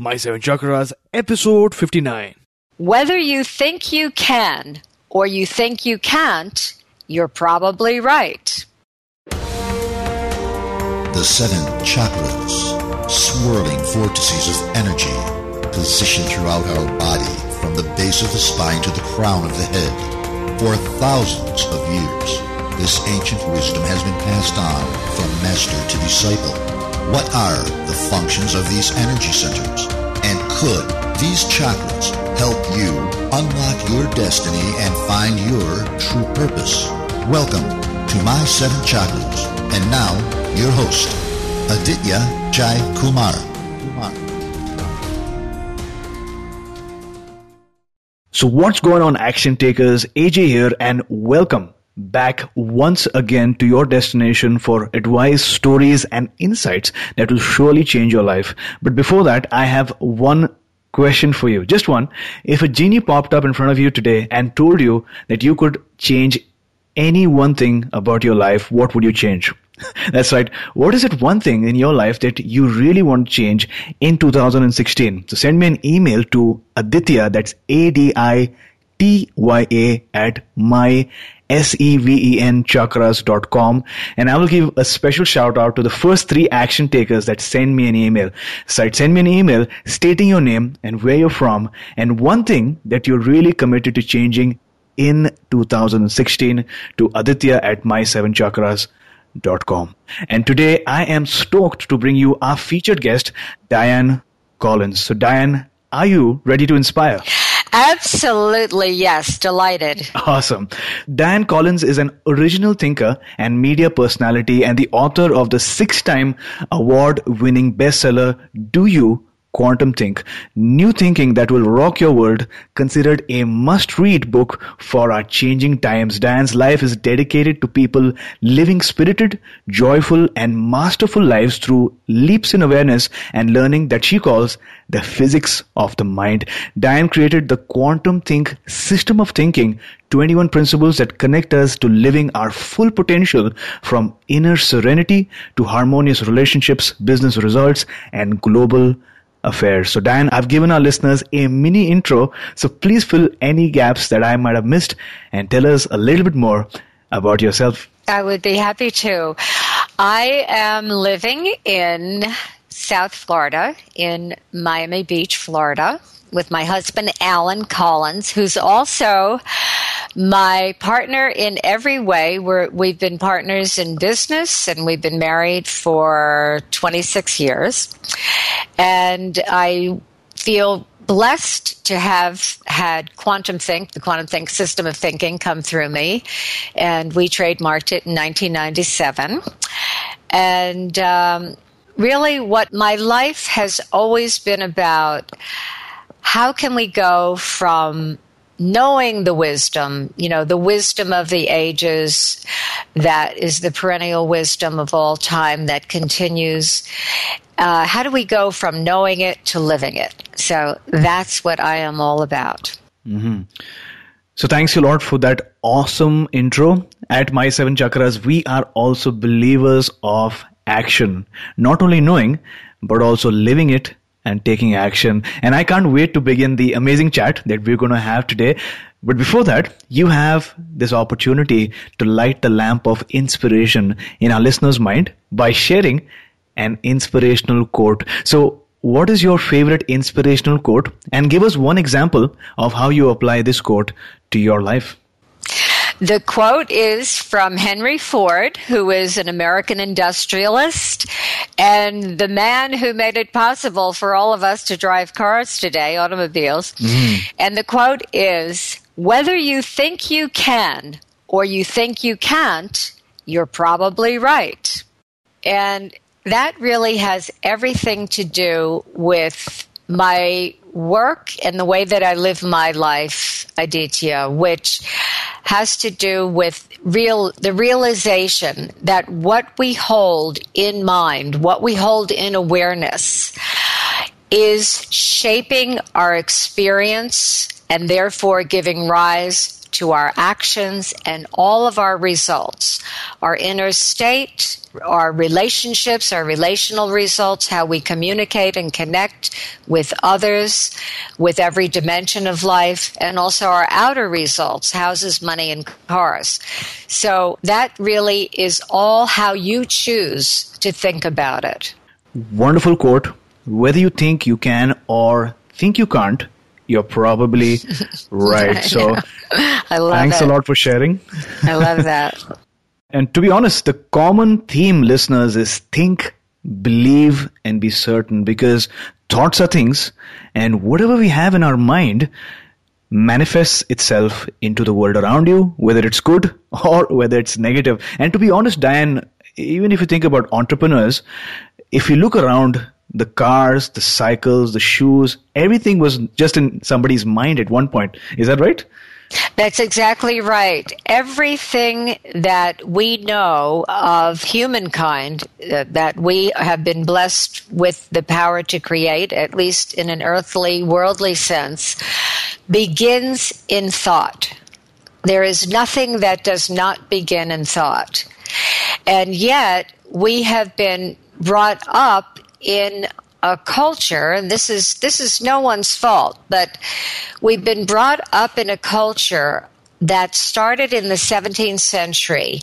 My Seven Chakras, episode 59. Whether you think you can or you think you can't, you're probably right. The seven chakras, swirling vortices of energy, positioned throughout our body from the base of the spine to the crown of the head. For thousands of years, this ancient wisdom has been passed on from master to disciple. What are the functions of these energy centers? And could these chakras help you unlock your destiny and find your true purpose? Welcome to My Seven Chakras. And now, your host, Aditya Jai Kumar. So, what's going on, action takers? AJ here, and welcome back once again to your destination for advice, stories, and insights that will surely change your life. But before that, I have one question for you. Just one. If a genie popped up in front of you today and told you that you could change any one thing about your life, what would you change? That's right. What is it one thing in your life that you really want to change in 2016? So send me an email to Aditya, that's A-D-I-T-Y-A at my S-E-V-E-N chakras.com. And I will give a special shout out to the first three action takers that send me an email. So send me an email stating your name and where you're from and one thing that you're really committed to changing in 2016 to Aditya at my7chakras.com. And today I am stoked to bring you our featured guest, Diane Collins. So Diane, are you ready to inspire? Absolutely, yes. Delighted. Awesome. Diane Collins is an original thinker and media personality and the author of the six time award winning bestseller, Do You? Quantum Think, New Thinking That Will Rock Your World, considered a must read book for our changing times. Diane's life is dedicated to people living spirited, joyful, and masterful lives through leaps in awareness and learning that she calls the physics of the mind. Diane created the Quantum Think system of thinking 21 principles that connect us to living our full potential from inner serenity to harmonious relationships, business results, and global affairs. So, Diane, I've given our listeners a mini intro, so please fill any gaps that I might have missed and tell us a little bit more about yourself. I would be happy to. I am living in South Florida, in Miami Beach, Florida, with my husband, Alan Collins, who's also my partner in every way. We're, we've been partners in business and we've been married for 26 years. And I feel blessed to have had Quantum Think, the Quantum Think system of thinking, come through me. And we trademarked it in 1997. And um, really, what my life has always been about how can we go from knowing the wisdom, you know, the wisdom of the ages that is the perennial wisdom of all time that continues. Uh, how do we go from knowing it to living it? So that's what I am all about. Mm-hmm. So thanks a lot for that awesome intro. At My Seven Chakras, we are also believers of action, not only knowing, but also living it and taking action. And I can't wait to begin the amazing chat that we're going to have today. But before that, you have this opportunity to light the lamp of inspiration in our listeners' mind by sharing an inspirational quote. So, what is your favorite inspirational quote? And give us one example of how you apply this quote to your life. The quote is from Henry Ford, who is an American industrialist and the man who made it possible for all of us to drive cars today, automobiles. Mm-hmm. And the quote is Whether you think you can or you think you can't, you're probably right. And that really has everything to do with my work and the way that I live my life, Aditya, which has to do with real the realization that what we hold in mind, what we hold in awareness is shaping our experience and therefore giving rise to our actions and all of our results our inner state, our relationships, our relational results, how we communicate and connect with others, with every dimension of life, and also our outer results houses, money, and cars. So that really is all how you choose to think about it. Wonderful quote. Whether you think you can or think you can't, you're probably right. So I love thanks it. a lot for sharing. I love that. And to be honest, the common theme, listeners, is think, believe, and be certain because thoughts are things, and whatever we have in our mind manifests itself into the world around you, whether it's good or whether it's negative. And to be honest, Diane, even if you think about entrepreneurs, if you look around, the cars, the cycles, the shoes, everything was just in somebody's mind at one point. Is that right? That's exactly right. Everything that we know of humankind, uh, that we have been blessed with the power to create, at least in an earthly, worldly sense, begins in thought. There is nothing that does not begin in thought. And yet, we have been brought up in a culture and this is this is no one's fault but we've been brought up in a culture that started in the 17th century.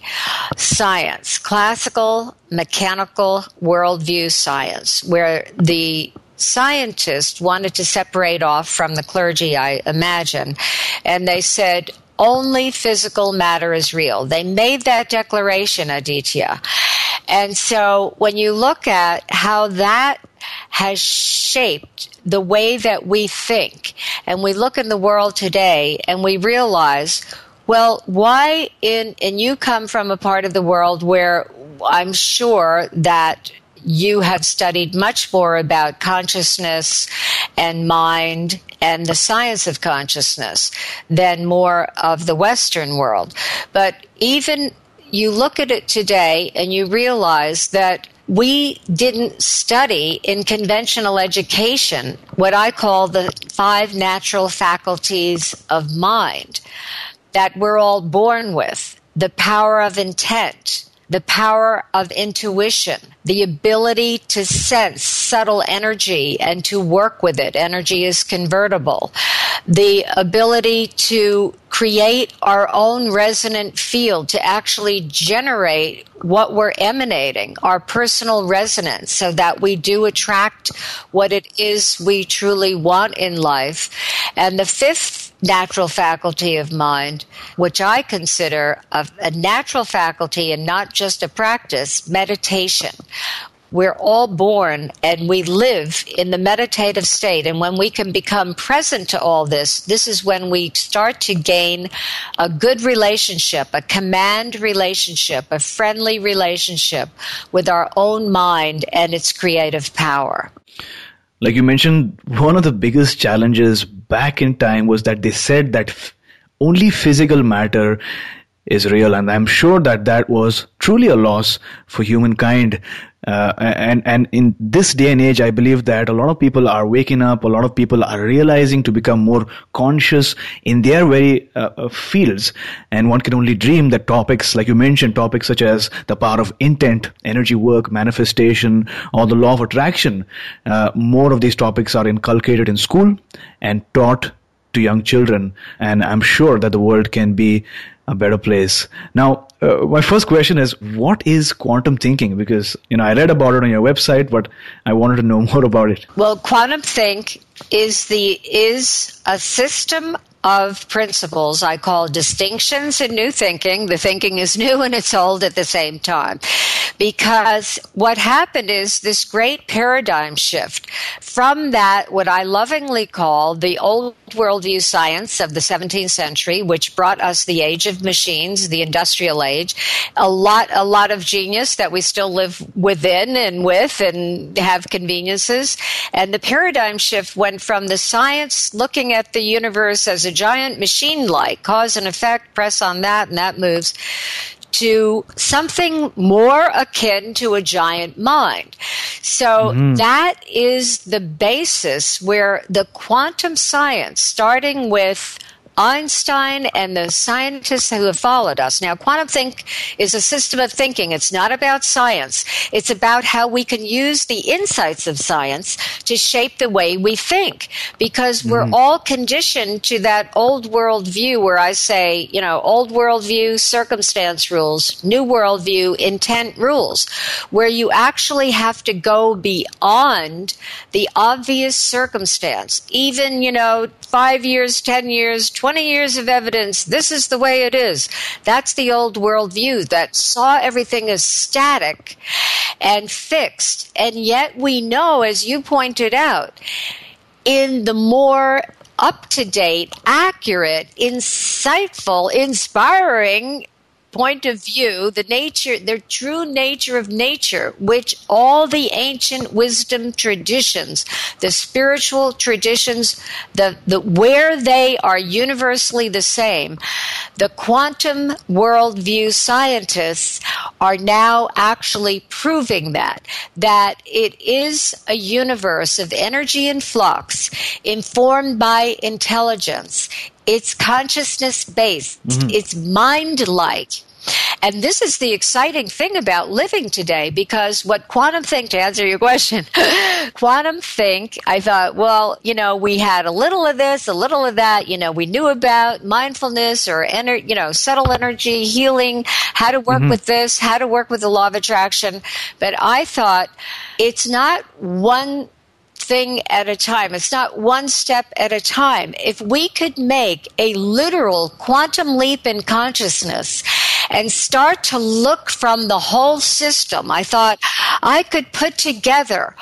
Science classical mechanical worldview science where the scientists wanted to separate off from the clergy i imagine. And they said only physical matter is real. They made that declaration aditya. And so when you look at how that has shaped the way that we think, and we look in the world today and we realize, well, why in, and you come from a part of the world where I'm sure that you have studied much more about consciousness and mind and the science of consciousness than more of the Western world. But even you look at it today and you realize that we didn't study in conventional education what I call the five natural faculties of mind that we're all born with the power of intent, the power of intuition, the ability to sense subtle energy and to work with it. Energy is convertible. The ability to create our own resonant field to actually generate what we're emanating, our personal resonance, so that we do attract what it is we truly want in life. And the fifth natural faculty of mind, which I consider a, a natural faculty and not just a practice, meditation we're all born and we live in the meditative state. And when we can become present to all this, this is when we start to gain a good relationship, a command relationship, a friendly relationship with our own mind and its creative power. Like you mentioned, one of the biggest challenges back in time was that they said that f- only physical matter is real. And i'm sure that that was truly a loss for humankind uh, and and in this day and age i believe that a lot of people are waking up a lot of people are realizing to become more conscious in their very uh, uh fields. And one can only dream that topics like you mentioned topics such as the power of intent energy work manifestation or the law of attraction. Uh, more of these topics are inculcated in school and taught to young children and i'm sure that the world can be a better place. Now, uh, my first question is what is quantum thinking? Because, you know, I read about it on your website, but I wanted to know more about it. Well, quantum think is the is a system of principles I call distinctions in new thinking. The thinking is new and it's old at the same time. Because what happened is this great paradigm shift from that, what I lovingly call the old worldview science of the 17th century, which brought us the age of machines, the industrial age, a lot, a lot of genius that we still live within and with and have conveniences. And the paradigm shift went from the science looking at the universe as a giant machine like cause and effect, press on that, and that moves to something more akin to a giant mind. So mm-hmm. that is the basis where the quantum science, starting with Einstein and the scientists who have followed us. Now, quantum think is a system of thinking. It's not about science. It's about how we can use the insights of science to shape the way we think because we're mm. all conditioned to that old world view where I say, you know, old world view, circumstance rules, new world view, intent rules, where you actually have to go beyond the obvious circumstance. Even, you know, five years, 10 years, 20 years of evidence, this is the way it is. That's the old world view that saw everything as static and fixed. And yet we know, as you pointed out, in the more up to date, accurate, insightful, inspiring point of view, the nature, the true nature of nature, which all the ancient wisdom traditions, the spiritual traditions, the, the where they are universally the same, the quantum worldview scientists are now actually proving that that it is a universe of energy and flux informed by intelligence it's consciousness based. Mm-hmm. It's mind like. And this is the exciting thing about living today because what quantum think, to answer your question, quantum think, I thought, well, you know, we had a little of this, a little of that, you know, we knew about mindfulness or, ener- you know, subtle energy, healing, how to work mm-hmm. with this, how to work with the law of attraction. But I thought it's not one thing at a time. It's not one step at a time. If we could make a literal quantum leap in consciousness and start to look from the whole system, I thought I could put together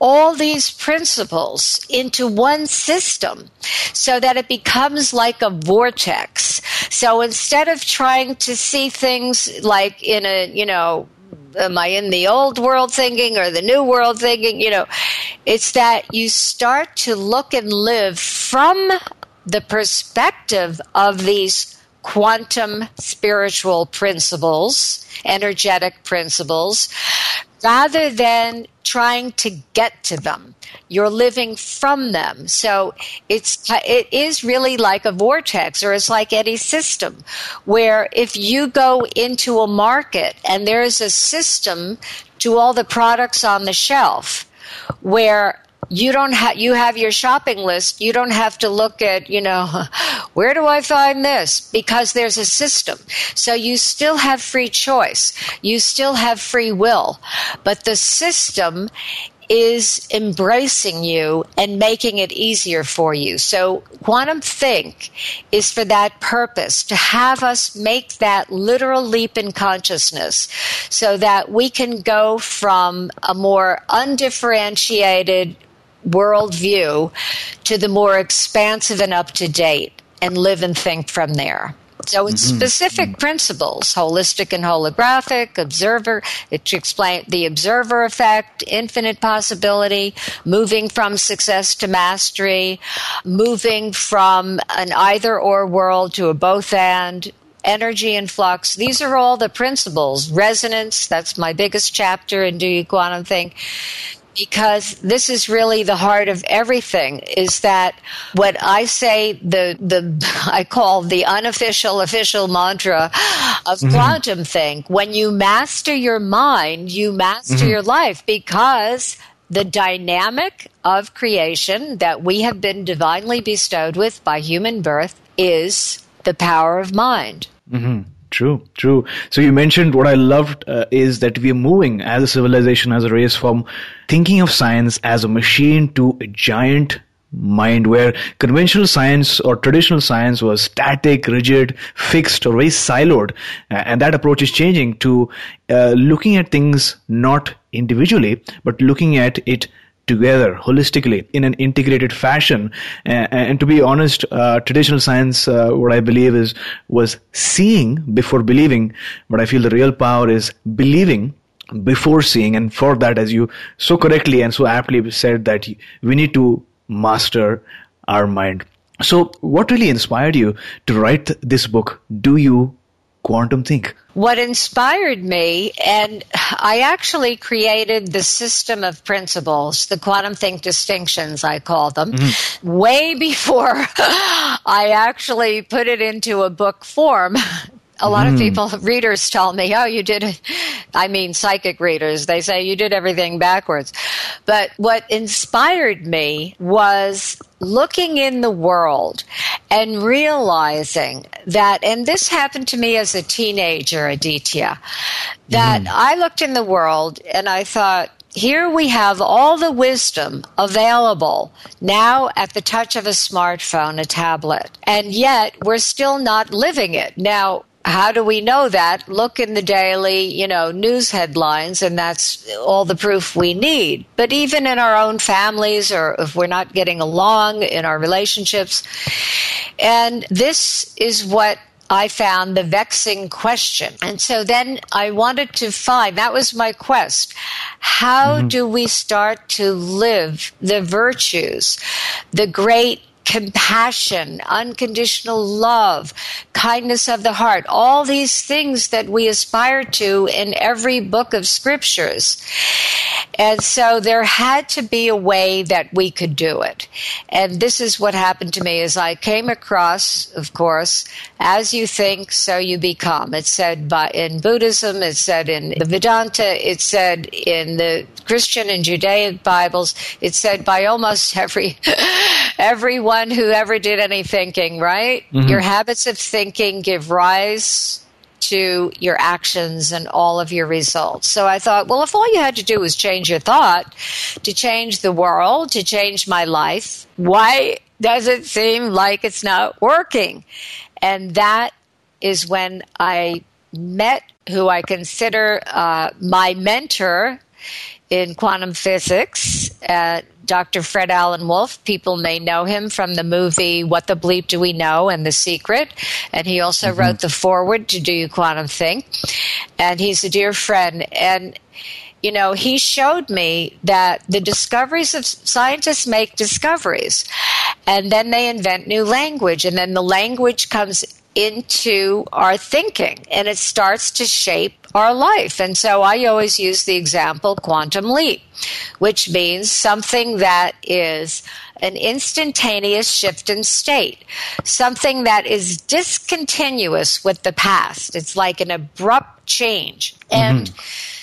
all these principles into one system so that it becomes like a vortex. So instead of trying to see things like in a, you know, am I in the old world thinking or the new world thinking? You know, it's that you start to look and live from the perspective of these quantum spiritual principles, energetic principles, rather than trying to get to them. You're living from them. So it's, it is really like a vortex or it's like any system where if you go into a market and there's a system to all the products on the shelf where you don't have you have your shopping list. You don't have to look at you know where do i find this? Because there's a system. So you still have free choice. You still have free will. But the system is embracing you and making it easier for you. So, Quantum Think is for that purpose to have us make that literal leap in consciousness so that we can go from a more undifferentiated worldview to the more expansive and up to date and live and think from there. So it's mm-hmm. specific mm-hmm. principles, holistic and holographic, observer, it explain the observer effect, infinite possibility, moving from success to mastery, moving from an either or world to a both and, energy and flux. These are all the principles. Resonance, that's my biggest chapter in Do You Quantum Think because this is really the heart of everything is that what I say the the I call the unofficial official mantra of mm-hmm. quantum think when you master your mind you master mm-hmm. your life because the dynamic of creation that we have been divinely bestowed with by human birth is the power of mind. Mm-hmm. True, true. So you mentioned what I loved uh, is that we are moving as a civilization, as a race, from thinking of science as a machine to a giant mind where conventional science or traditional science was static, rigid, fixed, or very siloed. And that approach is changing to uh, looking at things not individually, but looking at it together holistically in an integrated fashion. And, and to be honest, uh, traditional science, uh, what I believe is was seeing before believing, but I feel the real power is believing before seeing. And for that, as you so correctly and so aptly said, that we need to master our mind. So, what really inspired you to write this book? Do you quantum think? What inspired me, and I actually created the system of principles, the quantum think distinctions, I call them, mm-hmm. way before I actually put it into a book form a lot mm. of people, readers tell me, oh, you did, it I mean, psychic readers, they say you did everything backwards. But what inspired me was looking in the world and realizing that, and this happened to me as a teenager, Aditya, that mm. I looked in the world and I thought, here we have all the wisdom available now at the touch of a smartphone, a tablet, and yet we're still not living it. Now, how do we know that? Look in the daily, you know, news headlines, and that's all the proof we need. But even in our own families, or if we're not getting along in our relationships, and this is what I found the vexing question. And so then I wanted to find that was my quest. How mm-hmm. do we start to live the virtues, the great compassion, unconditional love, kindness of the heart, all these things that we aspire to in every book of scriptures. And so there had to be a way that we could do it. And this is what happened to me as I came across, of course, as you think, so you become. It said by, in Buddhism, it said in the Vedanta, it said in the Christian and Judaic Bibles, it said by almost every, everyone who ever did any thinking, right? Mm-hmm. Your habits of thinking give rise to your actions and all of your results. So I thought, well, if all you had to do was change your thought to change the world, to change my life, why does it seem like it's not working? And that is when I met who I consider uh, my mentor in quantum physics, uh, Dr. Fred Alan Wolf. People may know him from the movie What the Bleep Do We Know and The Secret. And he also mm-hmm. wrote the foreword to Do You Quantum Think. And he's a dear friend. And you know, he showed me that the discoveries of scientists make discoveries and then they invent new language and then the language comes into our thinking and it starts to shape our life. And so I always use the example quantum leap, which means something that is an instantaneous shift in state, something that is discontinuous with the past. It's like an abrupt change. Mm-hmm. And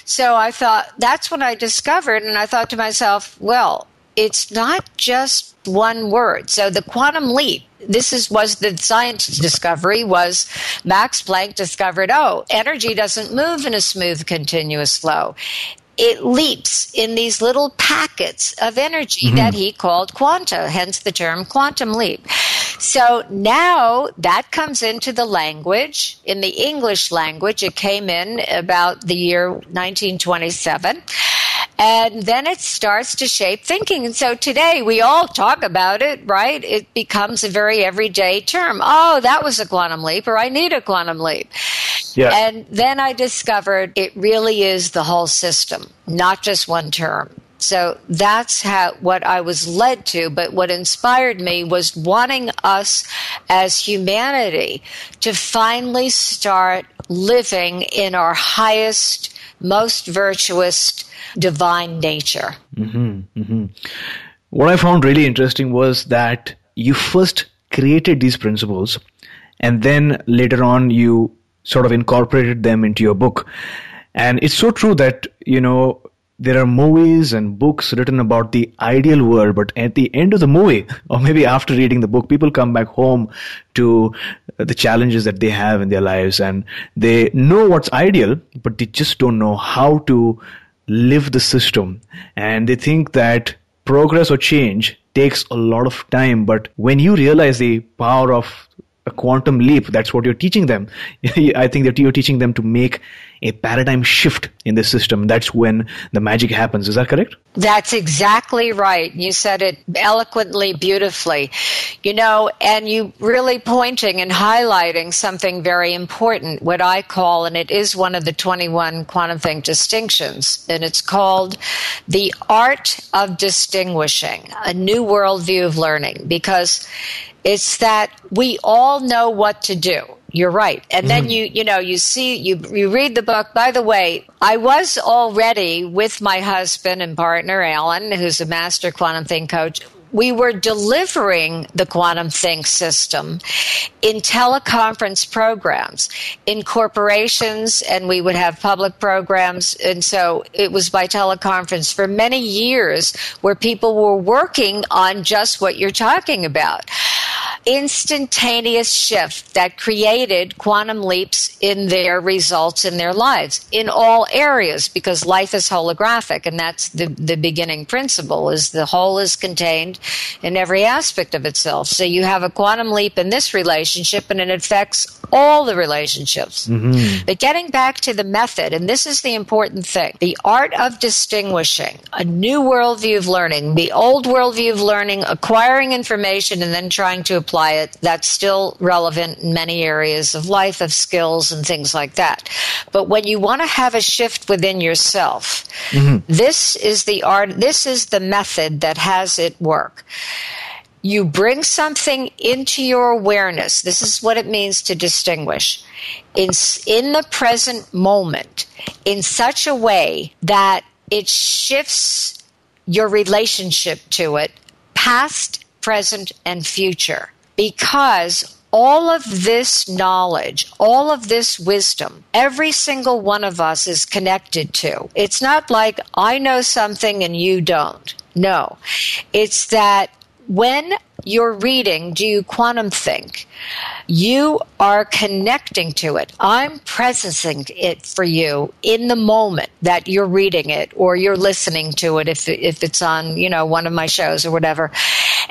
so I thought that's when I discovered, and I thought to myself, well, it's not just one word. So the quantum leap, this is was the science discovery was Max Planck discovered, oh, energy doesn't move in a smooth continuous flow it leaps in these little packets of energy mm-hmm. that he called quanta, hence the term quantum leap. So now that comes into the language, in the English language. It came in about the year 1927. And then it starts to shape thinking. And so today we all talk about it, right? It becomes a very everyday term. Oh, that was a quantum leap, or I need a quantum leap. Yeah. And then I discovered it really is the whole system, not just one term. So that's how what I was led to. But what inspired me was wanting us as humanity to finally start living in our highest, most virtuous, divine nature. Mm-hmm, mm-hmm. What I found really interesting was that you first created these principles and then later on you sort of incorporated them into your book. And it's so true that, you know, there are movies and books written about the ideal world, but at the end of the movie, or maybe after reading the book, people come back home to the challenges that they have in their lives and they know what's ideal, but they just don't know how to live the system. And they think that progress or change takes a lot of time, but when you realize the power of a quantum leap. That's what you're teaching them. I think that you're teaching them to make a paradigm shift in the system. That's when the magic happens. Is that correct? That's exactly right. You said it eloquently, beautifully. You know, and you really pointing and highlighting something very important, what I call, and it is one of the 21 quantum think distinctions, and it's called the art of distinguishing, a new worldview of learning, because it's that we all know what to do. You're right. And mm-hmm. then you, you know, you see, you, you read the book. By the way, I was already with my husband and partner, Alan, who's a master quantum think coach we were delivering the quantum think system in teleconference programs in corporations and we would have public programs. And so it was by teleconference for many years where people were working on just what you're talking about. Instantaneous shift that created quantum leaps in their results in their lives in all areas because life is holographic and that's the, the beginning principle is the whole is contained in every aspect of itself so you have a quantum leap in this relationship and it affects all the relationships mm-hmm. but getting back to the method and this is the important thing the art of distinguishing a new worldview of learning the old worldview of learning acquiring information and then trying to apply it, that's still relevant in many areas of life, of skills, and things like that. But when you want to have a shift within yourself, mm-hmm. this is the art, this is the method that has it work. You bring something into your awareness. This is what it means to distinguish. In, in the present moment, in such a way that it shifts your relationship to it, past, present, and future because all of this knowledge, all of this wisdom, every single one of us is connected to. It's not like I know something and you don't. No. It's that when you're reading Do You Quantum Think, you are connecting to it. I'm presencing it for you in the moment that you're reading it or you're listening to it if, if it's on, you know, one of my shows or whatever.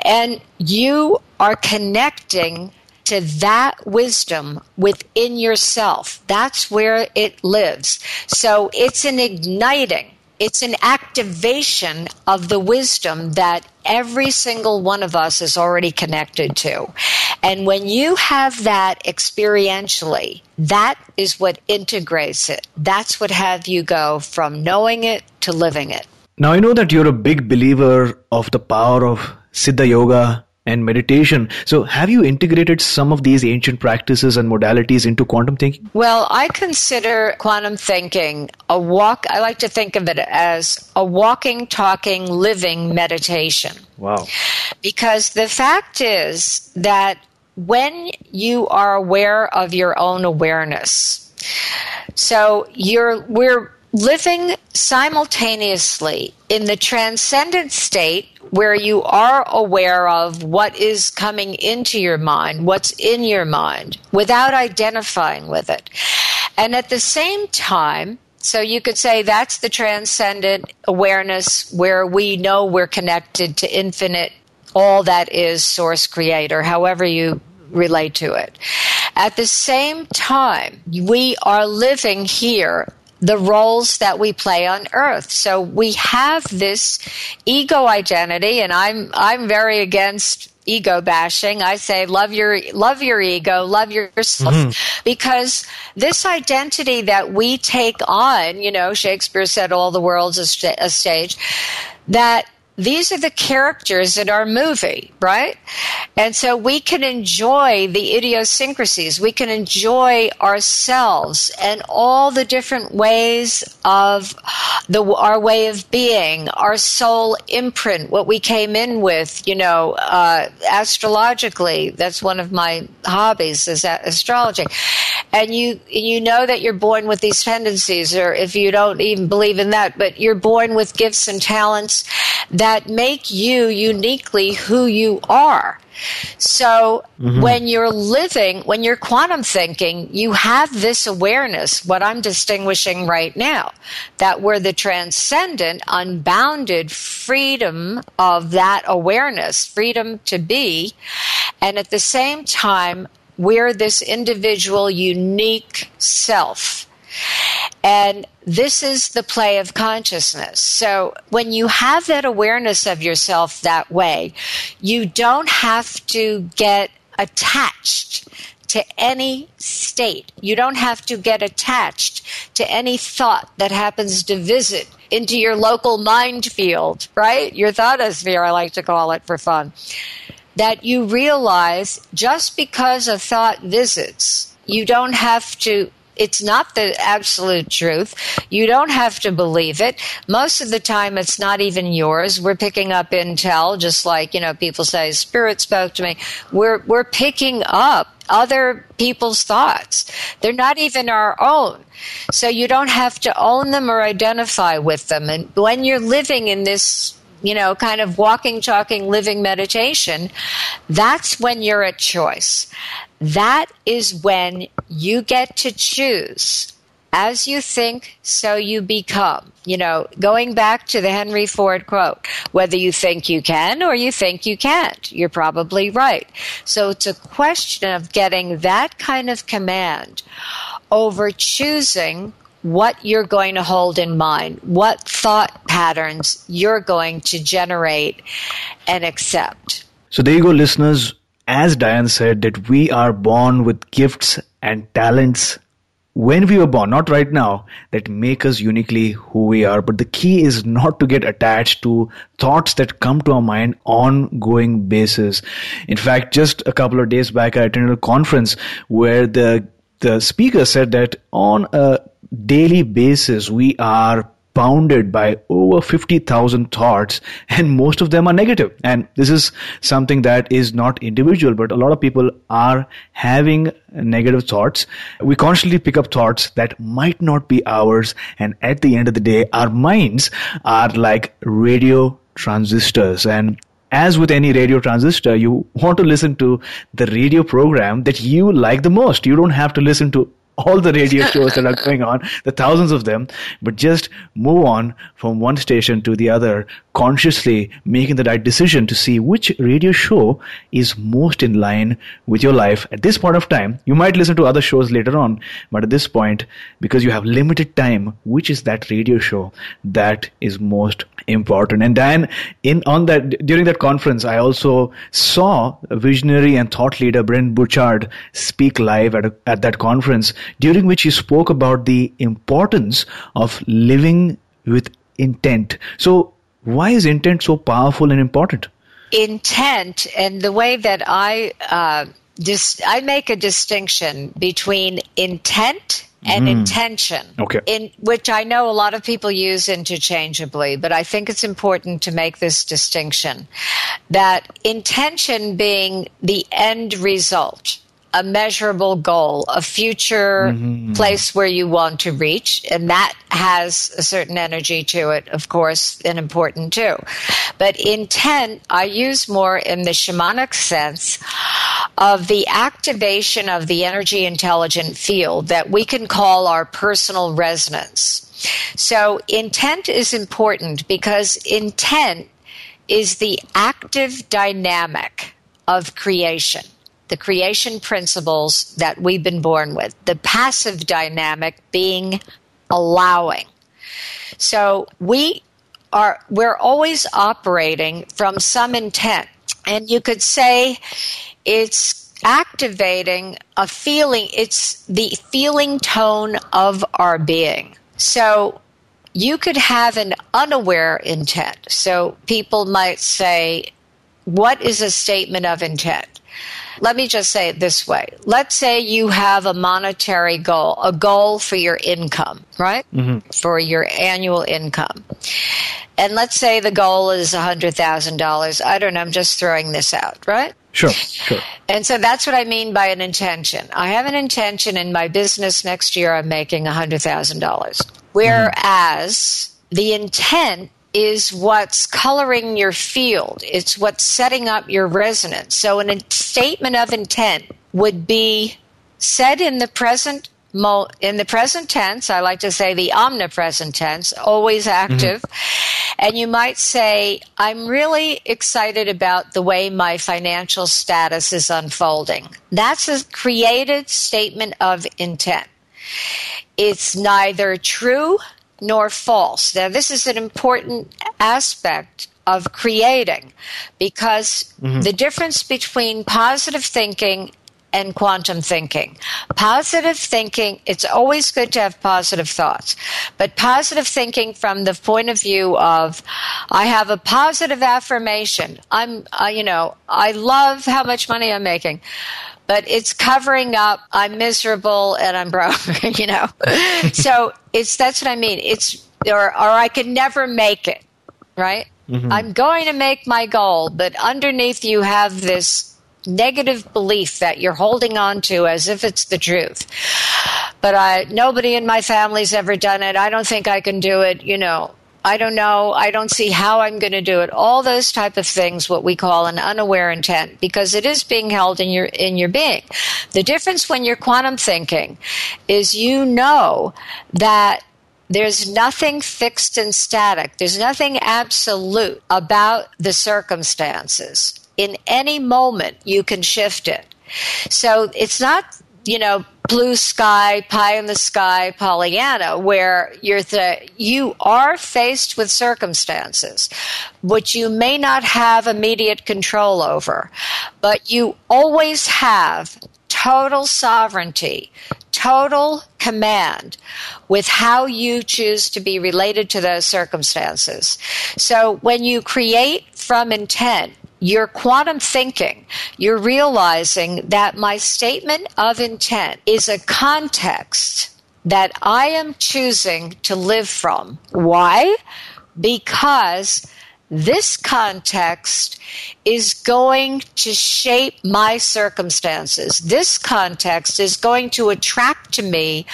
And you are connecting to that wisdom within yourself. That's where it lives. So it's an igniting it's an activation of the wisdom that every single one of us is already connected to. And when you have that experientially, that is what integrates it. That's what have you go from knowing it to living it. Now I know that you're a big believer of the power of Siddha Yoga and meditation. So, have you integrated some of these ancient practices and modalities into quantum thinking? Well, I consider quantum thinking a walk, I like to think of it as a walking, talking, living meditation. Wow. Because the fact is that when you are aware of your own awareness, so you're, we're living simultaneously in the transcendent state where you are aware of what is coming into your mind, what's in your mind, without identifying with it. And at the same time, so you could say that's the transcendent awareness where we know we're connected to infinite, all that is source creator, however you relate to it. At the same time, we are living here the roles that we play on earth. So we have this ego identity and I'm I'm very against ego bashing. I say love your love your ego, love yourself mm-hmm. because this identity that we take on, you know, Shakespeare said all the world's a, st- a stage that these are the characters in our movie, right? And so we can enjoy the idiosyncrasies. We can enjoy ourselves and all the different ways of the, our way of being, our soul imprint, what we came in with, you know, uh, astrologically. That's one of my hobbies is astrology. And you, you know that you're born with these tendencies, or if you don't even believe in that, but you're born with gifts and talents that that make you uniquely who you are. So mm-hmm. when you're living, when you're quantum thinking, you have this awareness, what I'm distinguishing right now, that we're the transcendent, unbounded freedom of that awareness, freedom to be. And at the same time, we're this individual, unique self. And this is the play of consciousness. So when you have that awareness of yourself that way, you don't have to get attached to any state. You don't have to get attached to any thought that happens to visit into your local mind field, right? Your thoughtosphere, I like to call it for fun. That you realize just because a thought visits, You don't have to it's not the absolute truth. You don't have to believe it. Most of the time, it's not even yours. We're picking up intel, just like, you know, people say, Spirit spoke to me. We're, we're picking up other people's thoughts. They're not even our own. So you don't have to own them or identify with them. And when you're living in this you know, kind of walking, talking, living meditation, that's when you're at choice. That is when you get to choose. As you think, so you become. You know, going back to the Henry Ford quote, whether you think you can or you think you can't, you're probably right. So it's a question of getting that kind of command over choosing what you're going to hold in mind, what thought patterns you're going to generate and accept. So there you go, listeners. As Diane said, that we are born with gifts and talents when we were born, not right now, that make us uniquely who we are. But the key is not to get attached to thoughts that come to our mind on going basis. In fact, just a couple of days back, I attended a conference where the the speaker said that on a daily basis, we are bounded by over 50,000 thoughts and most of them are negative. And this is something that is not individual, but a lot of people are having negative thoughts. We constantly pick up thoughts that might not be ours. And at the end of the day, our minds are like radio transistors and as with any radio transistor, you want to listen to the radio program that you like the most. You don't have to listen to all the radio shows that are going on, the thousands of them, but just move on from one station to the other, consciously making the right decision to see which radio show is most in line with your life at this point of time. You might listen to other shows later on, but at this point, because you have limited time, which is that radio show that is most important? And Diane, in on that during that conference, I also saw visionary and thought leader Brent Burchard speak live at a, at that conference during which he spoke about the importance of living with intent. So, why is intent so powerful and important? Intent, and the way that I uh, dis- I make a distinction between intent and mm. intention. Okay. In which I know a lot of people use interchangeably, but I think it's important to make this distinction that intention being the end result a measurable goal, a future mm-hmm. place where you want to reach. And that has a certain energy to it, of course, and important too. But intent, I use more in the shamanic sense of the activation of the energy intelligent field that we can call our personal resonance. So intent is important because intent is the active dynamic of creation the creation principles that we've been born with. The passive dynamic being allowing. So we are we're always operating from some intent. And you could say it's activating a feeling, it's the feeling tone of our being. So you could have an unaware intent. So people might say, What is a statement of intent? Let me just say it this way. Let's say you have a monetary goal, a goal for your income, right? Mm-hmm. For your annual income. And let's say the goal is $100,000. I don't know, I'm just throwing this out, right? Sure, sure. And so that's what I mean by an intention. I have an intention in my business next year, I'm making $100,000. Whereas mm-hmm. the intent is what's coloring your field. It's what's setting up your resonance. So, a statement of intent would be said in the present in the present tense. I like to say the omnipresent tense, always active. Mm-hmm. And you might say, "I'm really excited about the way my financial status is unfolding." That's a created statement of intent. It's neither true nor false. Now, this is an important aspect of creating because mm-hmm. the difference between positive thinking and quantum thinking. Positive thinking, it's always good to have positive thoughts, but positive thinking from the point of view of, I have a positive affirmation. I'm, uh, you know, I love how much money I'm making but it's covering up I'm miserable and I'm broke, you know. so it's that's what I mean. It's or or I could never make it, right? Mm-hmm. I'm going to make my goal, but underneath you have this negative belief that you're holding on to as if it's the truth. But I nobody in my family's ever done it. I don't think I can do it, you know. I don't know. I don't see how I'm going to do it. All those type of things, what we call an unaware intent, because it is being held in your in your being. The difference when you're quantum thinking is you know that there's nothing fixed and static. There's nothing absolute about the circumstances. In any moment, you can shift it. So it's not, you know, blue sky, pie in the sky, Pollyanna, where you're the, you are faced with circumstances which you may not have immediate control over, but you always have total sovereignty, total command with how you choose to be related to those circumstances. So when you create from intent, you're quantum thinking. You're realizing that my statement of intent is a context that I am choosing to live from. Why? Because this context is going to shape my circumstances. This context is going to attract to me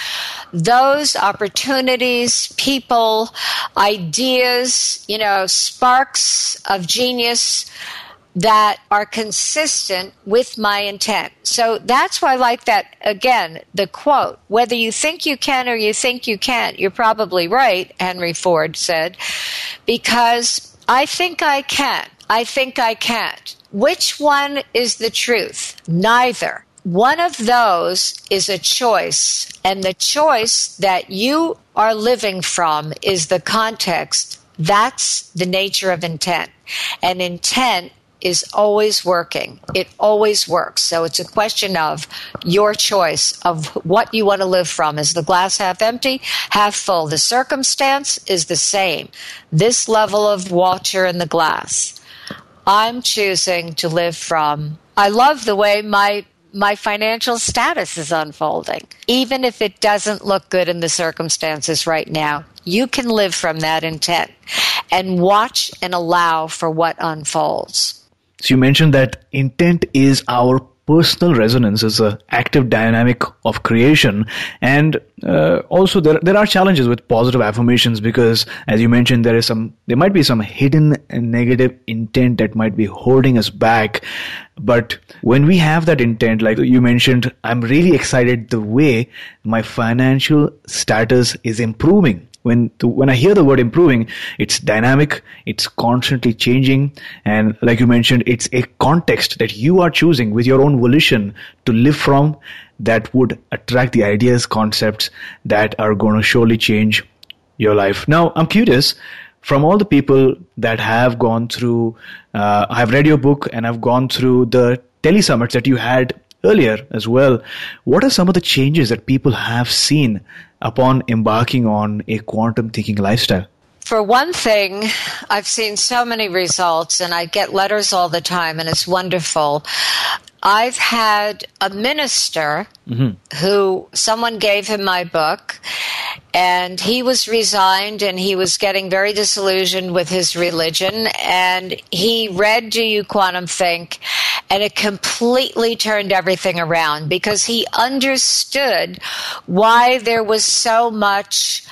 those opportunities, people, ideas, you know, sparks of genius that are consistent with my intent. So that's why I like that, again, the quote, whether you think you can or you think you can't, you're probably right, Henry Ford said, because I think I can. I think I can't. Which one is the truth? Neither. One of those is a choice, and the choice that you are living from is the context. That's the nature of intent. And intent is always working. It always works. So it's a question of your choice of what you want to live from. Is the glass half empty, half full? The circumstance is the same. This level of water in the glass. I'm choosing to live from. I love the way my my financial status is unfolding. Even if it doesn't look good in the circumstances right now, you can live from that intent and watch and allow for what unfolds. So you mentioned that intent is our personal resonance is an active dynamic of creation. And uh, also there, there are challenges with positive affirmations because as you mentioned there is some there might be some hidden negative intent that might be holding us back. But when we have that intent like you mentioned i'm really excited the way my financial status is improving when to, when I hear the word improving, it's dynamic, it's constantly changing, and like you mentioned, it's a context that you are choosing with your own volition to live from that would attract the ideas, concepts that are going to surely change your life. Now, I'm curious from all the people that have gone through, uh, I've read your book and I've gone through the telesummits that you had earlier as well. What are some of the changes that people have seen upon embarking on a quantum thinking lifestyle? For one thing, I've seen so many results and I get letters all the time and it's wonderful. I've had a minister mm-hmm. who someone gave him my book and he was resigned and he was getting very disillusioned with his religion. And he read Do You Quantum Think and it completely turned everything around because he understood why there was so much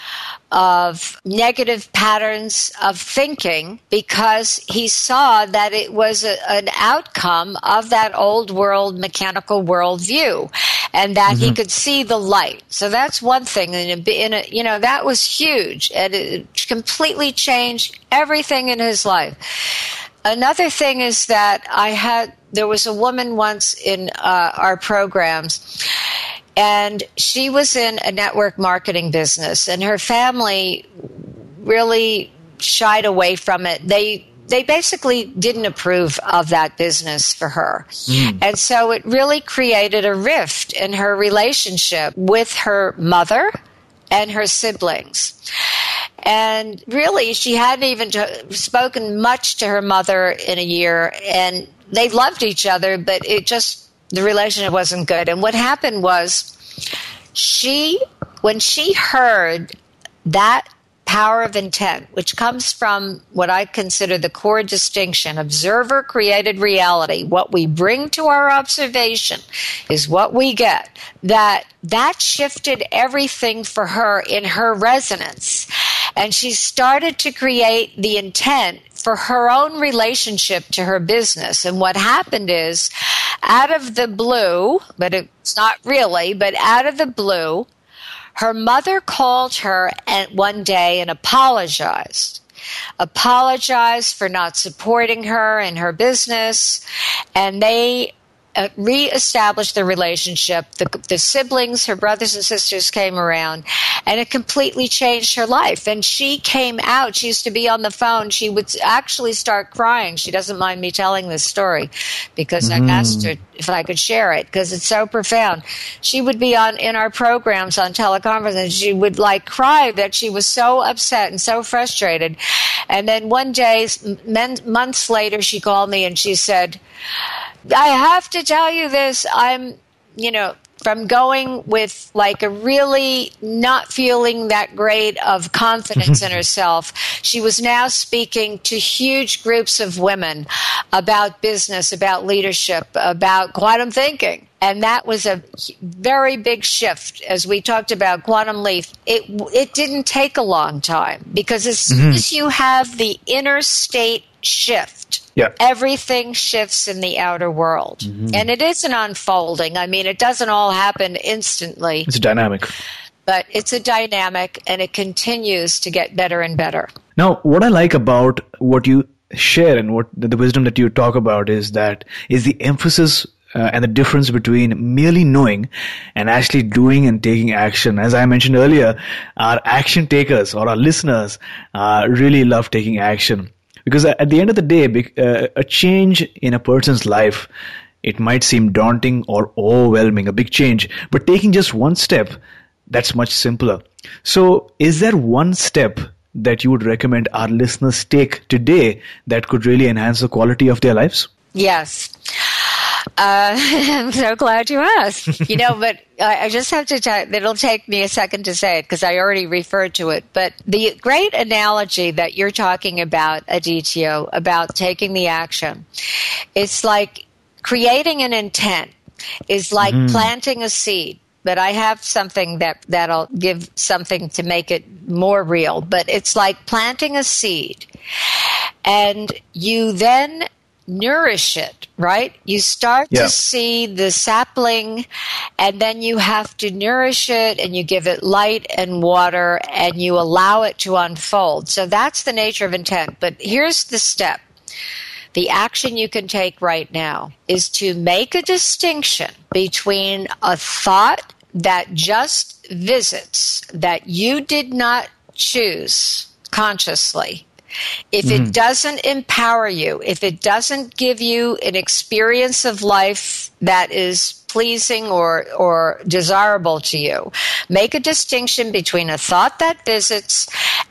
of negative patterns of thinking because he saw that it was a, an outcome of that old world mechanical world view and that mm-hmm. he could see the light. So that's one thing. And in a, you know, that was huge and it completely changed everything in his life. Another thing is that I had, there was a woman once in uh, our programs and she was in a network marketing business and her family really shied away from it they they basically didn't approve of that business for her. Mm. And so it really created a rift in her relationship with her mother and her siblings. And really, she hadn't even spoken much to her mother in a year, and they loved each other, but it just, the relationship wasn't good. And what happened was, she, when she heard that power of intent, which comes from what I consider the core distinction observer created reality. What we bring to our observation is what we get. That that shifted everything for her in her resonance. And she started to create the intent for her own relationship to her business. And what happened is, out of the blue, but it's not really, but out of the blue, her mother called her one day and apologized. Apologized for not supporting her in her business. And they uh, reestablished the relationship. The, the siblings, her brothers and sisters came around, and it completely changed her life. And she came out. She used to be on the phone. She would actually start crying. She doesn't mind me telling this story because mm. I asked her if I could share it because it's so profound. She would be on in our programs on teleconference, and she would like cry that she was so upset and so frustrated. And then one day, men, months later, she called me and she said I have to tell you this. I'm, you know, from going with like a really not feeling that great of confidence in herself. She was now speaking to huge groups of women about business, about leadership, about quantum thinking. And that was a very big shift as we talked about quantum leap. It, it didn't take a long time because as mm-hmm. soon as you have the inner state shift, yeah. everything shifts in the outer world. Mm-hmm. And it is an unfolding. I mean, it doesn't all happen instantly. It's a dynamic. But it's a dynamic and it continues to get better and better. Now, what I like about what you share and what the wisdom that you talk about is that is the emphasis uh, and the difference between merely knowing and actually doing and taking action. As I mentioned earlier, our action takers or our listeners uh, really love taking action. Because at the end of the day, uh, a change in a person's life, it might seem daunting or overwhelming, a big change, but taking just one step, that's much simpler. So, is there one step that you would recommend our listeners take today that could really enhance the quality of their lives? Yes. Uh, I'm so glad you asked. You know, but I, I just have to tell it'll take me a second to say it because I already referred to it. But the great analogy that you're talking about, Aditya, about taking the action, it's like creating an intent is like mm. planting a seed but I have something that that'll give something to make it more real. But it's like planting a seed, and you then nourish it, right? You start yeah. to see the sapling and then you have to nourish it and you give it light and water and you allow it to unfold. So that's the nature of intent. But here's the step. The action you can take right now is to make a distinction between a thought that just visits that you did not choose consciously if mm-hmm. it doesn't empower you, if it doesn't give you an experience of life that is pleasing or, or desirable to you. Make a distinction between a thought that visits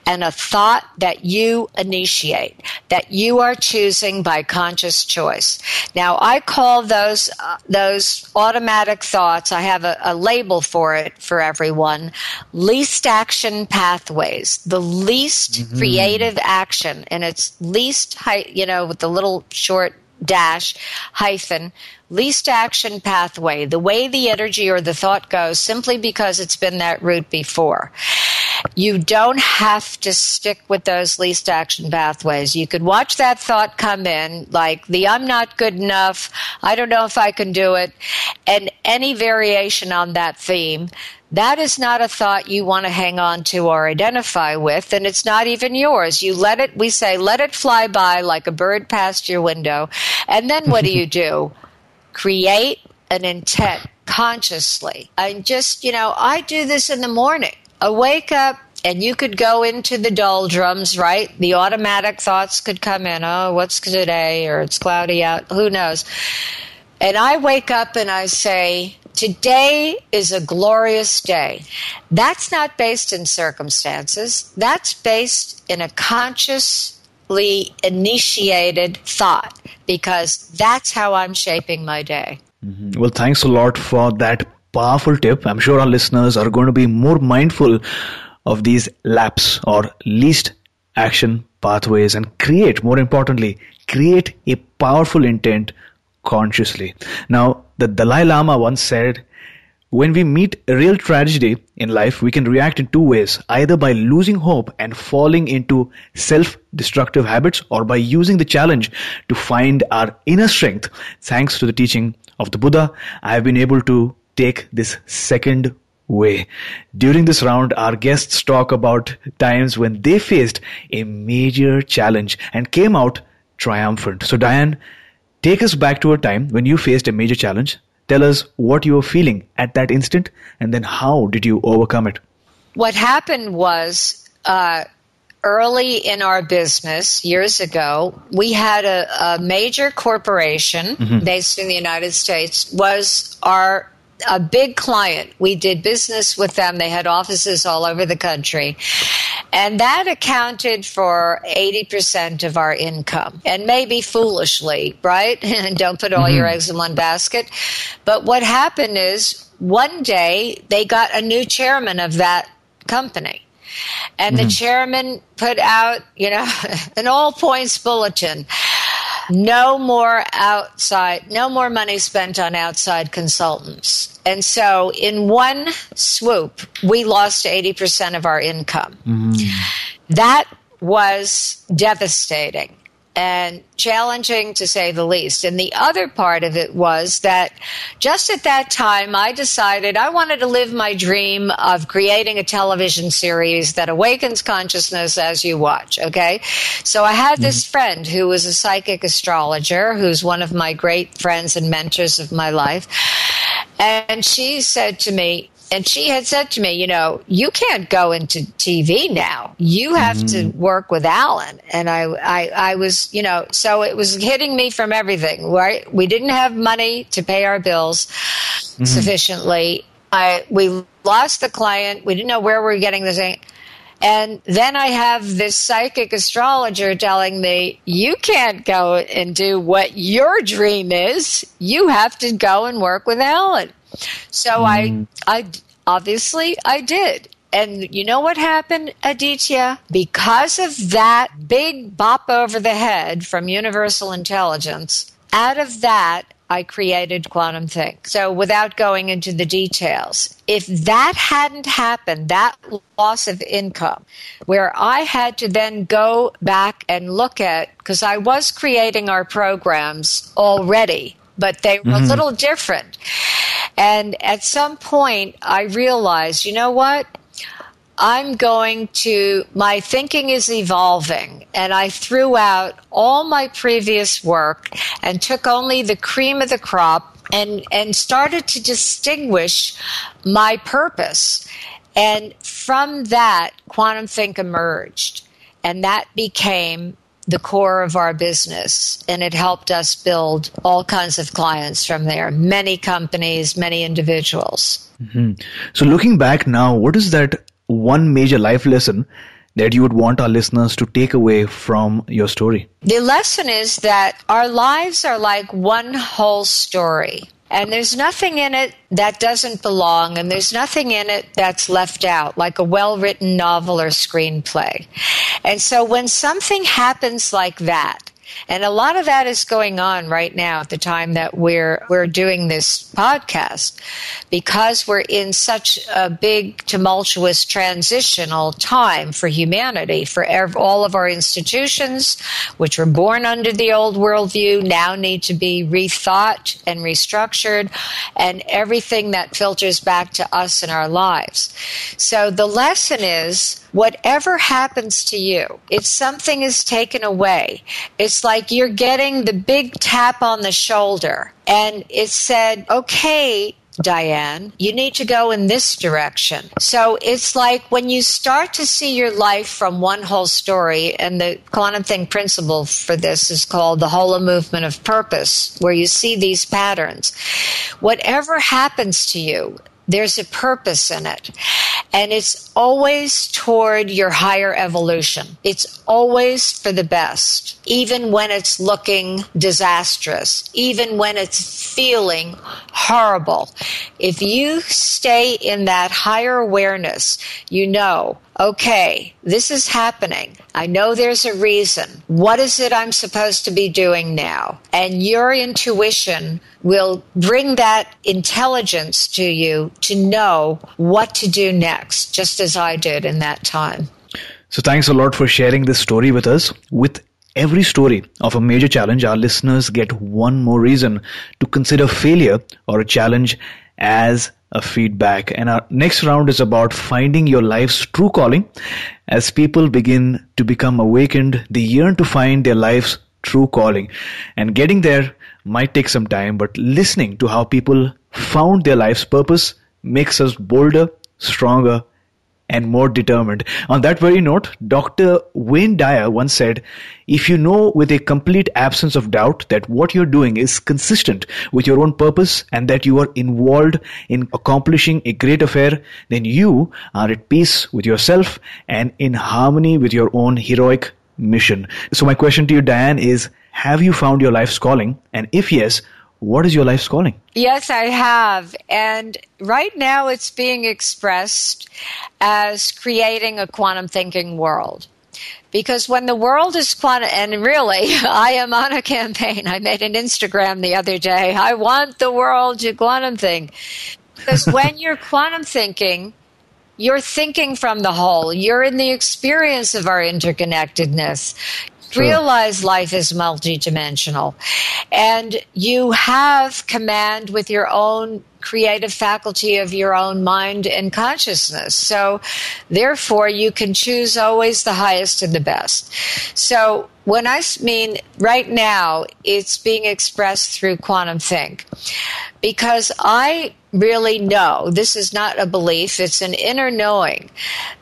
and a thought that you initiate, that you are choosing by conscious choice. Now, I call those, uh, those automatic thoughts, I have a, a label for it for everyone, least action pathways, the least mm-hmm. creative action, and it's least, you know, with the little short dash hyphen least action pathway, the way the energy or the thought goes simply because it's been that route before. You don't have to stick with those least action pathways. You could watch that thought come in, like the I'm not good enough, I don't know if I can do it, and any variation on that theme. That is not a thought you want to hang on to or identify with, and it's not even yours. You let it, we say, let it fly by like a bird past your window. And then what do you do? Create an intent consciously. And just, you know, I do this in the morning. I wake up and you could go into the doldrums, right? The automatic thoughts could come in. Oh, what's today? Or it's cloudy out. Who knows? And I wake up and I say, Today is a glorious day. That's not based in circumstances. That's based in a initiated thought because that's how I'm shaping my day. Mm-hmm. Well, thanks a lot for that powerful tip. I'm sure our listeners are going to be more mindful of these LAPs or least action pathways and create, more importantly, create a powerful intent consciously. Now, the Dalai Lama once said, when we meet a real tragedy in life, we can react in two ways either by losing hope and falling into self destructive habits, or by using the challenge to find our inner strength. Thanks to the teaching of the Buddha, I have been able to take this second way. During this round, our guests talk about times when they faced a major challenge and came out triumphant. So, Diane, take us back to a time when you faced a major challenge. Tell us what you were feeling at that instant, and then how did you overcome it? What happened was uh, early in our business years ago, we had a, a major corporation mm-hmm. based in the United States was our a big client. We did business with them. They had offices all over the country. And that accounted for 80% of our income. And maybe foolishly, right? Don't put all mm-hmm. your eggs in one basket. But what happened is one day they got a new chairman of that company. And mm-hmm. the chairman put out, you know, an all points bulletin no more outside, no more money spent on outside consultants. And so in one swoop, we lost 80% of our income. Mm. That was devastating and challenging to say the least. And the other part of it was that just at that time, I decided I wanted to live my dream of creating a television series that awakens consciousness as you watch. Okay. So I had this mm-hmm. friend who was a psychic astrologer, who's one of my great friends and mentors of my life. And she said to me, and she had said to me, you know, you can't go into TV now. You have mm-hmm. to work with Alan. And I, I, I was, you know, so it was hitting me from everything, right? We didn't have money to pay our bills mm-hmm. sufficiently. I, we lost the client. We didn't know where we were getting the this. And then I have this psychic astrologer telling me, you can't go and do what your dream is. You have to go and work with Alan. So mm. I, I obviously I did. And you know what happened, Aditya? Because of that big bop over the head from Universal Intelligence, out of that, I created Quantum Think. So without going into the details, if that hadn't happened, that loss of income, where I had to then go back and look at, because I was creating our programs already but they were mm-hmm. a little different. And at some point, I realized, you know what? I'm going to, my thinking is evolving. And I threw out all my previous work and took only the cream of the crop and, and started to distinguish my purpose. And from that, Quantum Think emerged. And that became the core of our business and it helped us build all kinds of clients from there many companies many individuals mm-hmm. so looking back now what is that one major life lesson that you would want our listeners to take away from your story the lesson is that our lives are like one whole story and there's nothing in it that doesn't belong, and there's nothing in it that's left out, like a well written novel or screenplay. And so when something happens like that, and a lot of that is going on right now at the time that we're we're doing this podcast because we're in such a big tumultuous transitional time for humanity for all of our institutions which were born under the old worldview now need to be rethought and restructured and everything that filters back to us in our lives. So the lesson is whatever happens to you, if something is taken away, it's like you're getting the big tap on the shoulder and it said, okay, Diane. You need to go in this direction. So it's like when you start to see your life from one whole story, and the quantum think principle for this is called the Holomovement of purpose, where you see these patterns. Whatever happens to you, there's a purpose in it. And it's always toward your higher evolution. It's always for the best, even when it's looking disastrous, even when it's feeling horrible. If you stay in that higher awareness, you know okay, this is happening. I know there's a reason. What is it I'm supposed to be doing now? And your intuition will bring that intelligence to you to know what to do next, just as I did in that time. So, thanks a lot for sharing this story with us. With every story of a major challenge, our listeners get one more reason to consider failure or a challenge as feedback. And our next round is about finding your life's true calling. As people begin to become awakened, they yearn to find their life's true calling. And getting there might take some time, but listening to how people found their life's purpose makes us bolder, stronger, and more determined. On that very note, Dr. Wayne Dyer once said, if you know with a complete absence of doubt that what you're doing is consistent with your own purpose and that you are involved in accomplishing a great affair, then you are at peace with yourself and in harmony with your own heroic mission. So my question to you, Diane, is have you found your life's calling? And if yes, what is your life's calling? Yes, I have. And right now it's being expressed as creating a quantum thinking world. Because when the world is quantum, and really, I am on a campaign. I made an Instagram the other day. I want the world to quantum think. Because when you're quantum thinking, you're thinking from the whole. You're in the experience of our interconnectedness. True. realize life is multidimensional and you have command with your own creative faculty of your own mind and consciousness. So, therefore, you can choose always the highest and the best. So, when I mean right now, it's being expressed through quantum think because I really know this is not a belief, it's an inner knowing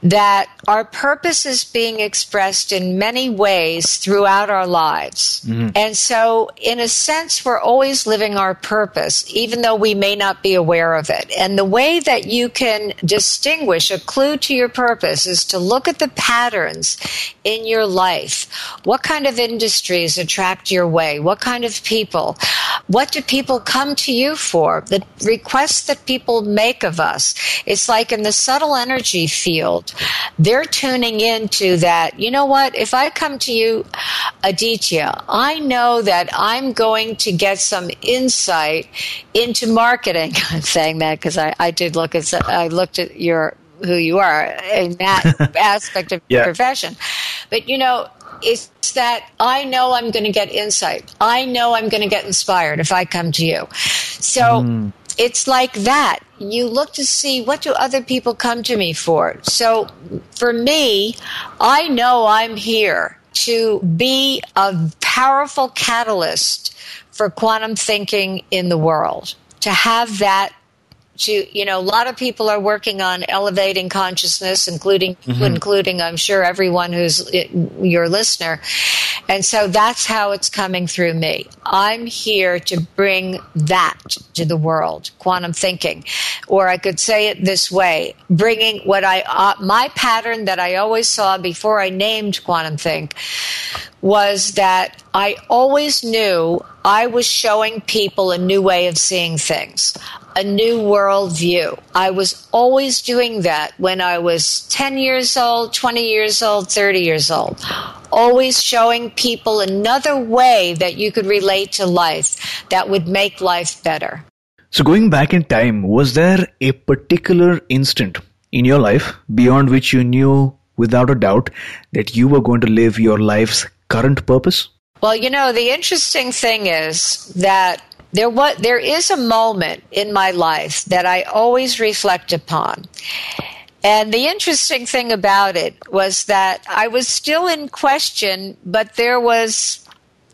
that our purpose is being expressed in many ways throughout our lives. Mm-hmm. And so, in a sense, we're always living our purpose, even though we may not be aware of it. And the way that you can distinguish a clue to your purpose is to look at the patterns in your life. What kind of industries attract your way? What kind of people? What do people come to you for? The requests that people make of us. It's like in the subtle energy field, they're tuning into that. You know what? If I come to you, Aditya, I know that I'm going to get some insight into marketing. I'm saying that because I, I did look at, I looked at your who you are in that aspect of yeah. your profession. But you know, it's that I know I'm going to get insight. I know I'm going to get inspired if I come to you. So mm. It's like that. You look to see what do other people come to me for. So for me, I know I'm here to be a powerful catalyst for quantum thinking in the world. To have that to you know a lot of people are working on elevating consciousness including mm-hmm. including i'm sure everyone who's your listener. And so that's how it's coming through me. I'm here to bring that to the world quantum thinking. Or i could say it this way bringing what i uh, my pattern that i always saw before i named quantum think was that I always knew I was showing people a new way of seeing things a new world view. I was always doing that when I was 10 years old, 20 years old, 30 years old. Always showing people another way that you could relate to life that would make life better. So, going back in time, was there a particular instant in your life beyond which you knew without a doubt that you were going to live your life's current purpose? Well, you know, the interesting thing is that there was there is a moment in my life that I always reflect upon. And the interesting thing about it was that I was still in question, but there was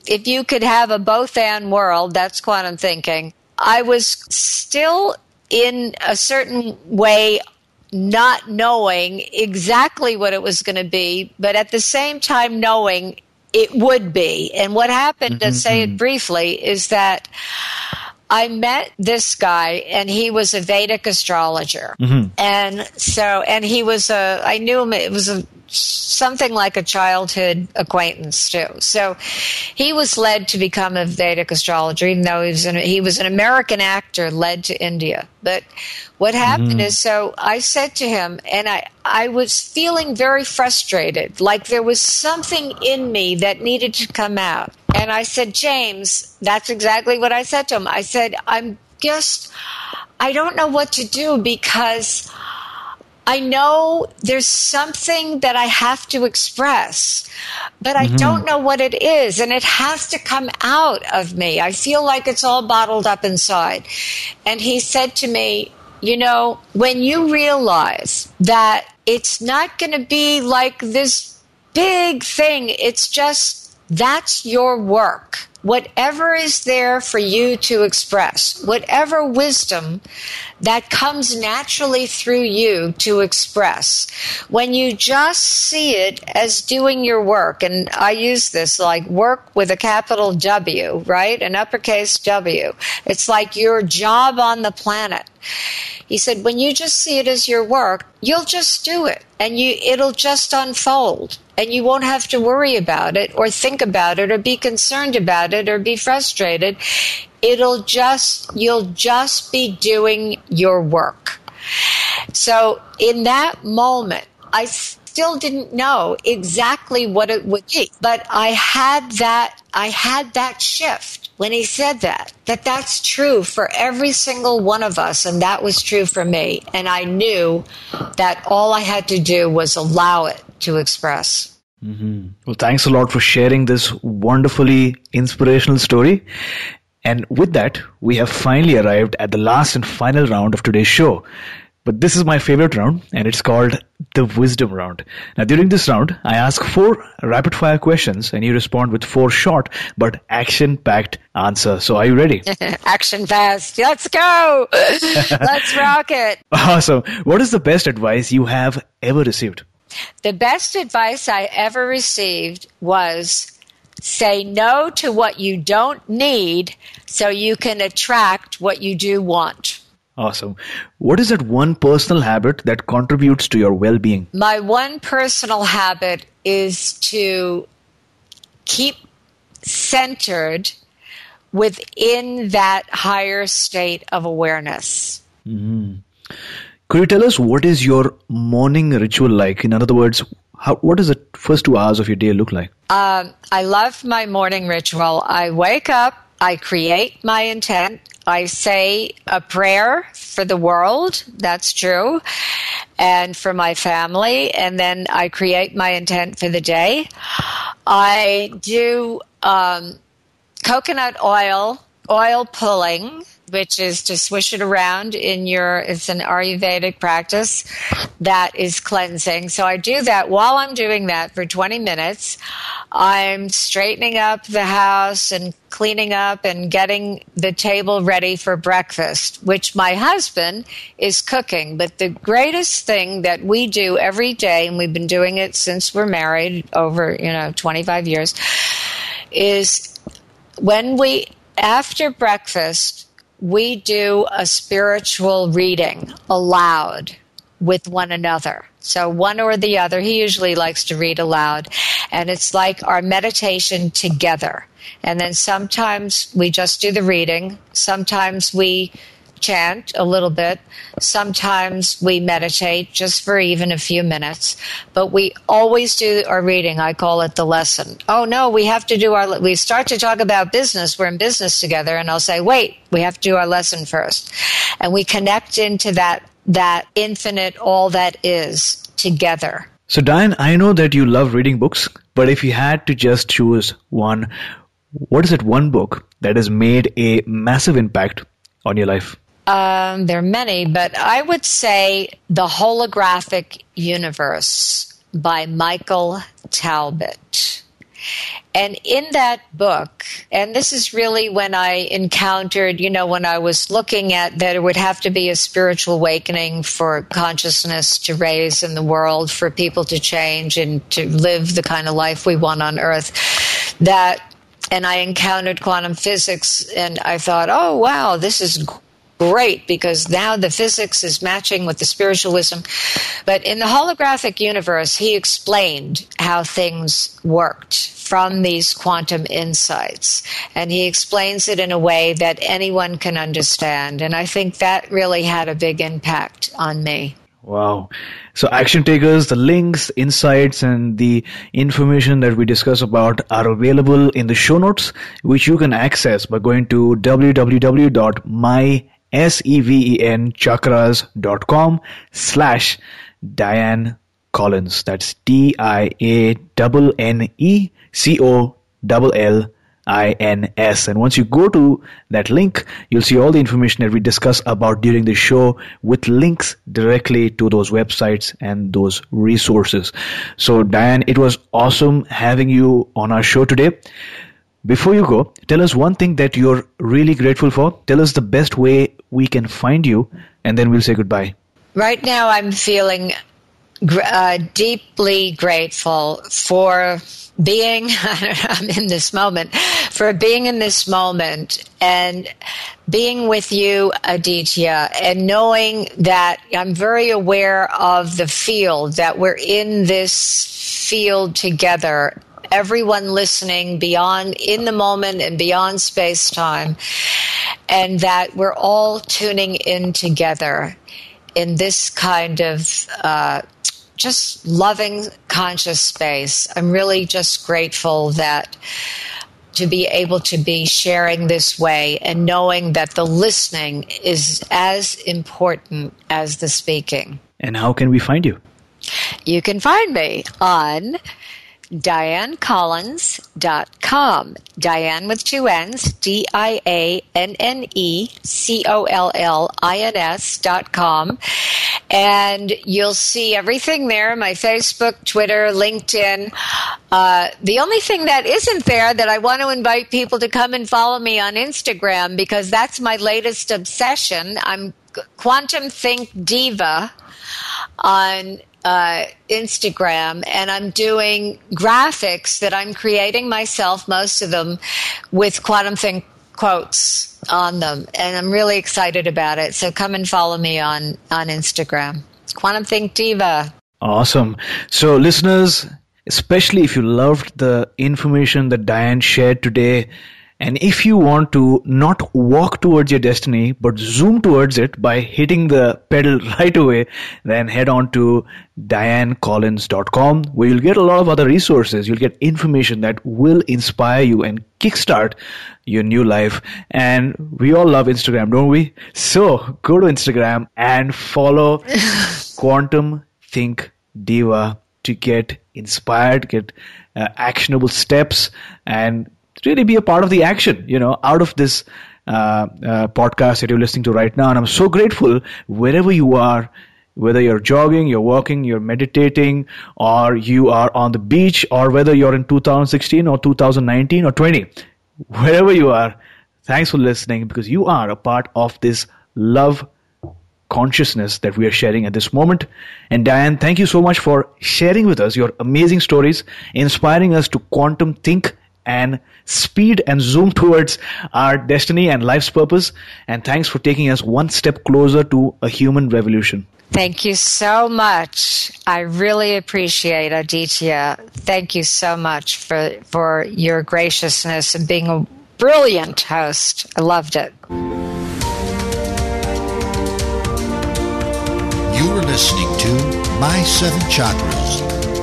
if you could have a both and world, that's quantum thinking. I was still in a certain way not knowing exactly what it was going to be, but at the same time knowing it would be. And what happened, mm-hmm. to say it briefly, is that I met this guy and he was a Vedic astrologer. Mm-hmm. And so, and he was a, I knew him, it was a, something like a childhood acquaintance too. So he was led to become a Vedic astrologer, even though he was an, he was an American actor led to India. But what happened mm-hmm. is, so I said to him, and I, I was feeling very frustrated, like there was something in me that needed to come out. And I said, James, that's exactly what I said to him. I said, I'm just, I don't know what to do because I know there's something that I have to express, but I mm-hmm. don't know what it is, and it has to come out of me. I feel like it's all bottled up inside. And he said to me, You know, when you realize that it's not going to be like this big thing, it's just that's your work whatever is there for you to express, whatever wisdom that comes naturally through you to express, when you just see it as doing your work, and I use this like work with a capital W, right? An uppercase W. It's like your job on the planet. He said, when you just see it as your work, you'll just do it and you, it'll just unfold and you won't have to worry about it or think about it or be concerned about it or be frustrated. It'll just, you'll just be doing your work. So in that moment, I still didn't know exactly what it would be, but I had that, I had that shift when he said that, that that's true for every single one of us. And that was true for me. And I knew that all I had to do was allow it to express. Mm-hmm. Well, thanks a lot for sharing this wonderfully inspirational story. And with that, we have finally arrived at the last and final round of today's show. But this is my favorite round, and it's called the wisdom round. Now, during this round, I ask four rapid fire questions, and you respond with four short but action packed answers. So, are you ready? action fast. Let's go. Let's rock it. Awesome. What is the best advice you have ever received? The best advice I ever received was say no to what you don't need so you can attract what you do want. Awesome. What is that one personal habit that contributes to your well being? My one personal habit is to keep centered within that higher state of awareness. Mm-hmm. Could you tell us what is your morning ritual like? In other words, how, what does the first two hours of your day look like? Um, I love my morning ritual. I wake up, I create my intent, I say a prayer for the world, that's true, and for my family, and then I create my intent for the day. I do um, coconut oil, oil pulling which is to swish it around in your, it's an Ayurvedic practice that is cleansing. So I do that while I'm doing that for 20 minutes. I'm straightening up the house and cleaning up and getting the table ready for breakfast, which my husband is cooking. But the greatest thing that we do every day, and we've been doing it since we're married over, you know, 25 years, is when we, after breakfast, we do a spiritual reading aloud with one another. So one or the other, he usually likes to read aloud. And it's like our meditation together. And then sometimes we just do the reading. Sometimes we chant a little bit. Sometimes we meditate just for even a few minutes, but we always do our reading. I call it the lesson. Oh no, we have to do our, we start to talk about business. We're in business together and I'll say, wait, we have to do our lesson first. And we connect into that, that infinite, all that is together. So Diane, I know that you love reading books, but if you had to just choose one, what is it one book that has made a massive impact on your life? Um, there are many, but I would say The Holographic Universe by Michael Talbot. And in that book, and this is really when I encountered, you know, when I was looking at that it would have to be a spiritual awakening for consciousness to raise in the world, for people to change and to live the kind of life we want on earth, that and I encountered quantum physics and I thought, oh, wow, this is great because now the physics is matching with the spiritualism. But in the holographic universe, he explained how things worked from these quantum insights. And he explains it in a way that anyone can understand. And I think that really had a big impact on me. Wow. So action takers, the links, insights, and the information that we discuss about are available in the show notes, which you can access by going to www.mysevenchakras.com slash Diane Collins. That's D-I-A-N-N-E-C-O-L-L INS. And once you go to that link, you'll see all the information that we discuss about during the show with links directly to those websites and those resources. So, Diane, it was awesome having you on our show today. Before you go, tell us one thing that you're really grateful for. Tell us the best way we can find you, and then we'll say goodbye. Right now, I'm feeling uh, deeply grateful for being in this moment for being in this moment and being with you Aditya and knowing that I'm very aware of the field that we're in this field together everyone listening beyond in the moment and beyond space time and that we're all tuning in together in this kind of uh, just loving conscious space. I'm really just grateful that to be able to be sharing this way and knowing that the listening is as important as the speaking. And how can we find you? You can find me on DianeCollins.com. Diane with two N's, D I A N N E C O L L I N S dot com. And you'll see everything there my Facebook, Twitter, LinkedIn. Uh, the only thing that isn't there that I want to invite people to come and follow me on Instagram because that's my latest obsession. I'm Quantum Think Diva on uh, Instagram, and I'm doing graphics that I'm creating myself, most of them with Quantum Think quotes on them, and I'm really excited about it. So come and follow me on on Instagram, Quantum Think Diva. Awesome. So, listeners, especially if you loved the information that Diane shared today and if you want to not walk towards your destiny, but zoom towards it by hitting the pedal right away, then head on to dianecollins.com where you'll get a lot of other resources. You'll get information that will inspire you and kickstart your new life. And we all love Instagram, don't we? So go to Instagram and follow Quantum Think Diva to get inspired, get uh, actionable steps, and really be a part of the action, you know, out of this uh, uh, podcast that you're listening to right now. And I'm so grateful wherever you are, whether you're jogging, you're walking, you're meditating, or you are on the beach, or whether you're in 2016 or 2019 or 20, wherever you are, thanks for listening because you are a part of this love consciousness that we are sharing at this moment. And Diane, thank you so much for sharing with us your amazing stories, inspiring us to quantum think and speed and zoom towards our destiny and life's purpose. And thanks for taking us one step closer to a human revolution. Thank you so much. I really appreciate Aditya. Thank you so much for, for your graciousness and being a brilliant host. I loved it. You were listening to My Seven Chakras